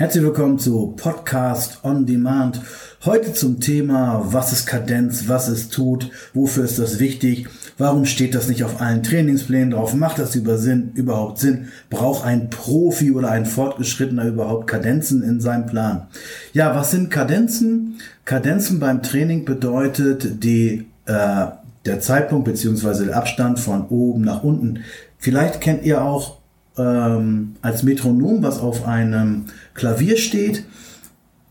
Herzlich willkommen zu Podcast on Demand. Heute zum Thema, was ist Kadenz, was ist Tod, wofür ist das wichtig, warum steht das nicht auf allen Trainingsplänen drauf, macht das über Sinn, überhaupt Sinn, braucht ein Profi oder ein Fortgeschrittener überhaupt Kadenzen in seinem Plan. Ja, was sind Kadenzen? Kadenzen beim Training bedeutet die, äh, der Zeitpunkt beziehungsweise der Abstand von oben nach unten. Vielleicht kennt ihr auch ähm, als Metronom, was auf einem Klavier steht.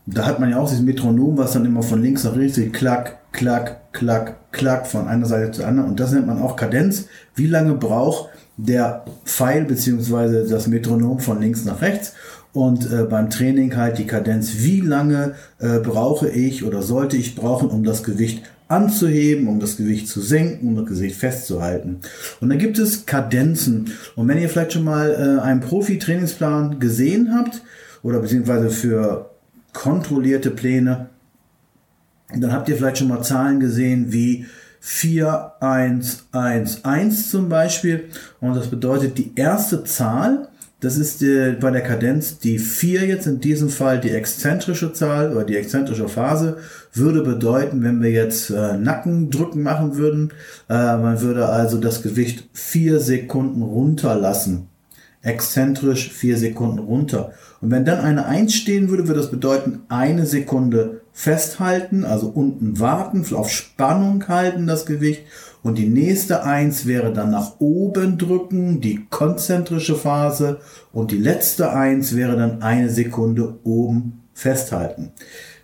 Da hat man ja auch dieses Metronom, was dann immer von links nach rechts geht, klack, klack, klack, klack, von einer Seite zur anderen. Und das nennt man auch Kadenz. Wie lange braucht der Pfeil bzw. das Metronom von links nach rechts? Und äh, beim Training halt die Kadenz, wie lange äh, brauche ich oder sollte ich brauchen, um das Gewicht anzuheben, um das Gewicht zu senken, um das Gewicht festzuhalten. Und dann gibt es Kadenzen. Und wenn ihr vielleicht schon mal äh, einen Profi-Trainingsplan gesehen habt oder beziehungsweise für kontrollierte Pläne, dann habt ihr vielleicht schon mal Zahlen gesehen wie 4, 1, 1, 1 zum Beispiel. Und das bedeutet, die erste Zahl das ist die, bei der Kadenz die 4 jetzt in diesem Fall die exzentrische Zahl oder die exzentrische Phase würde bedeuten, wenn wir jetzt äh, Nackendrücken machen würden, äh, man würde also das Gewicht 4 Sekunden runterlassen. Exzentrisch 4 Sekunden runter. Und wenn dann eine 1 stehen würde, würde das bedeuten, eine Sekunde festhalten, also unten warten, auf Spannung halten das Gewicht und die nächste Eins wäre dann nach oben drücken, die konzentrische Phase. Und die letzte Eins wäre dann eine Sekunde oben festhalten.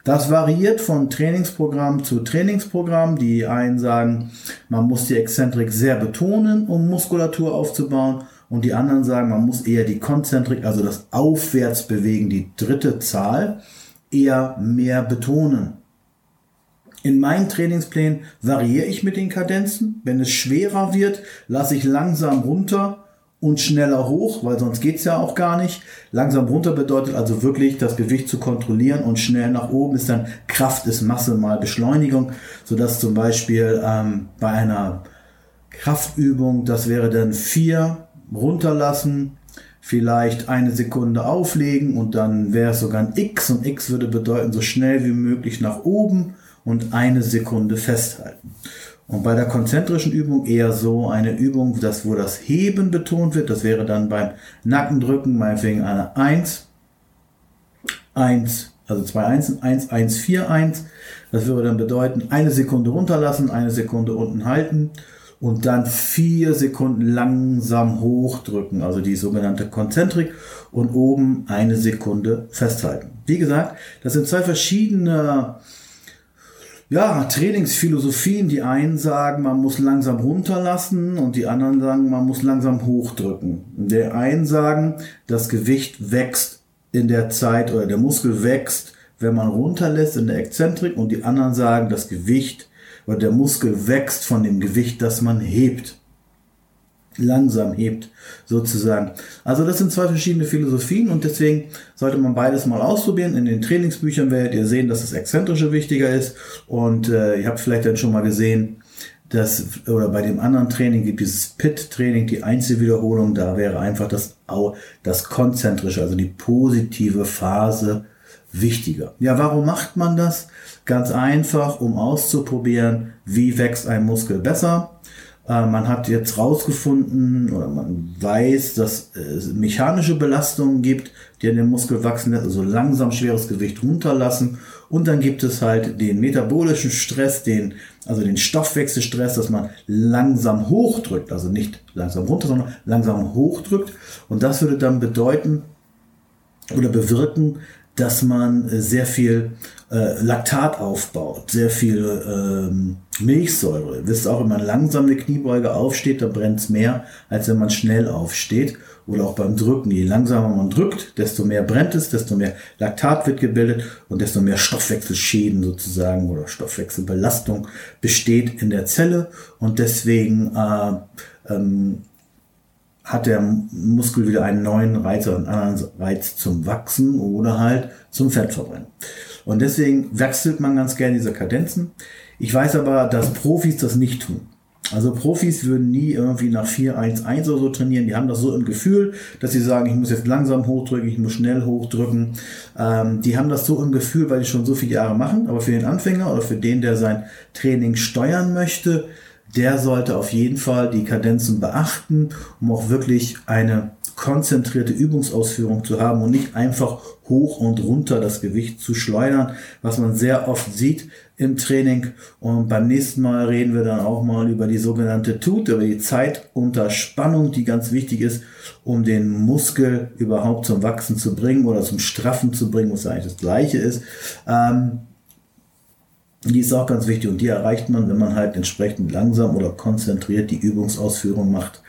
Das variiert von Trainingsprogramm zu Trainingsprogramm. Die einen sagen, man muss die Exzentrik sehr betonen, um Muskulatur aufzubauen. Und die anderen sagen, man muss eher die Konzentrik, also das Aufwärtsbewegen, die dritte Zahl, eher mehr betonen. In meinen Trainingsplänen variiere ich mit den Kadenzen. Wenn es schwerer wird, lasse ich langsam runter und schneller hoch, weil sonst geht es ja auch gar nicht. Langsam runter bedeutet also wirklich das Gewicht zu kontrollieren und schnell nach oben ist dann Kraft ist Masse mal Beschleunigung, sodass zum Beispiel ähm, bei einer Kraftübung, das wäre dann vier runterlassen, vielleicht eine Sekunde auflegen und dann wäre es sogar ein X und X würde bedeuten so schnell wie möglich nach oben und eine Sekunde festhalten. Und bei der konzentrischen Übung eher so eine Übung, dass, wo das Heben betont wird. Das wäre dann beim Nackendrücken meinetwegen eine 1, 1, also zwei Einsen, 1, 1, 4, 1. Das würde dann bedeuten, eine Sekunde runterlassen, eine Sekunde unten halten und dann vier Sekunden langsam hochdrücken, also die sogenannte Konzentrik und oben eine Sekunde festhalten. Wie gesagt, das sind zwei verschiedene ja, Trainingsphilosophien. Die einen sagen, man muss langsam runterlassen und die anderen sagen, man muss langsam hochdrücken. Die einen sagen, das Gewicht wächst in der Zeit oder der Muskel wächst, wenn man runterlässt in der Exzentrik und die anderen sagen, das Gewicht oder der Muskel wächst von dem Gewicht, das man hebt langsam hebt, sozusagen. Also das sind zwei verschiedene Philosophien und deswegen sollte man beides mal ausprobieren. In den Trainingsbüchern werdet ihr sehen, dass das Exzentrische wichtiger ist und äh, ihr habt vielleicht dann schon mal gesehen, dass, oder bei dem anderen Training gibt dieses Pit-Training, die Einzelwiederholung, da wäre einfach das, das Konzentrische, also die positive Phase wichtiger. Ja, warum macht man das? Ganz einfach, um auszuprobieren, wie wächst ein Muskel besser äh, man hat jetzt rausgefunden oder man weiß, dass es mechanische Belastungen gibt, die an den Muskel wachsen, also langsam schweres Gewicht runterlassen. Und dann gibt es halt den metabolischen Stress, den, also den Stoffwechselstress, dass man langsam hochdrückt, also nicht langsam runter, sondern langsam hochdrückt. Und das würde dann bedeuten oder bewirken, dass man äh, sehr viel äh, Laktat aufbaut, sehr viel ähm, Milchsäure. Ihr wisst auch, wenn man langsam eine Kniebeuge aufsteht, dann brennt es mehr, als wenn man schnell aufsteht. Oder auch beim Drücken. Je langsamer man drückt, desto mehr brennt es, desto mehr Laktat wird gebildet und desto mehr Stoffwechselschäden sozusagen oder Stoffwechselbelastung besteht in der Zelle. Und deswegen äh, ähm, hat der Muskel wieder einen neuen Reiz oder einen anderen Reiz zum Wachsen oder halt zum Fettverbrennen. Und deswegen wechselt man ganz gerne diese Kadenzen. Ich weiß aber, dass Profis das nicht tun. Also Profis würden nie irgendwie nach 4-1-1 oder so trainieren. Die haben das so im Gefühl, dass sie sagen, ich muss jetzt langsam hochdrücken, ich muss schnell hochdrücken. Ähm, die haben das so im Gefühl, weil die schon so viele Jahre machen. Aber für den Anfänger oder für den, der sein Training steuern möchte, der sollte auf jeden Fall die Kadenzen beachten, um auch wirklich eine konzentrierte Übungsausführung zu haben und nicht einfach hoch und runter das Gewicht zu schleudern, was man sehr oft sieht im Training. Und beim nächsten Mal reden wir dann auch mal über die sogenannte TUT, über die Zeit unter Spannung, die ganz wichtig ist, um den Muskel überhaupt zum Wachsen zu bringen oder zum Straffen zu bringen, was eigentlich das gleiche ist. Ähm, die ist auch ganz wichtig und die erreicht man, wenn man halt entsprechend langsam oder konzentriert die Übungsausführung macht.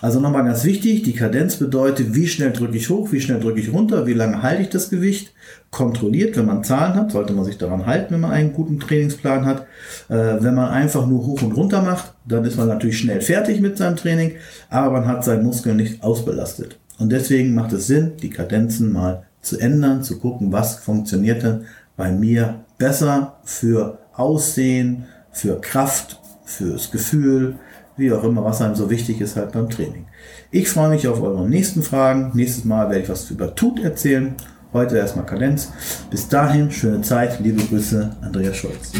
Also nochmal ganz wichtig, die Kadenz bedeutet, wie schnell drücke ich hoch, wie schnell drücke ich runter, wie lange halte ich das Gewicht. Kontrolliert, wenn man Zahlen hat, sollte man sich daran halten, wenn man einen guten Trainingsplan hat. Äh, wenn man einfach nur hoch und runter macht, dann ist man natürlich schnell fertig mit seinem Training, aber man hat seinen Muskel nicht ausbelastet. Und deswegen macht es Sinn, die Kadenzen mal zu ändern, zu gucken, was funktioniert denn bei mir besser für Aussehen, für Kraft, fürs Gefühl, wie auch immer, was einem so wichtig ist halt beim Training. Ich freue mich auf eure nächsten Fragen. Nächstes Mal werde ich was über Tut erzählen. Heute erstmal Kadenz. Bis dahin, schöne Zeit, liebe Grüße, Andreas Scholz.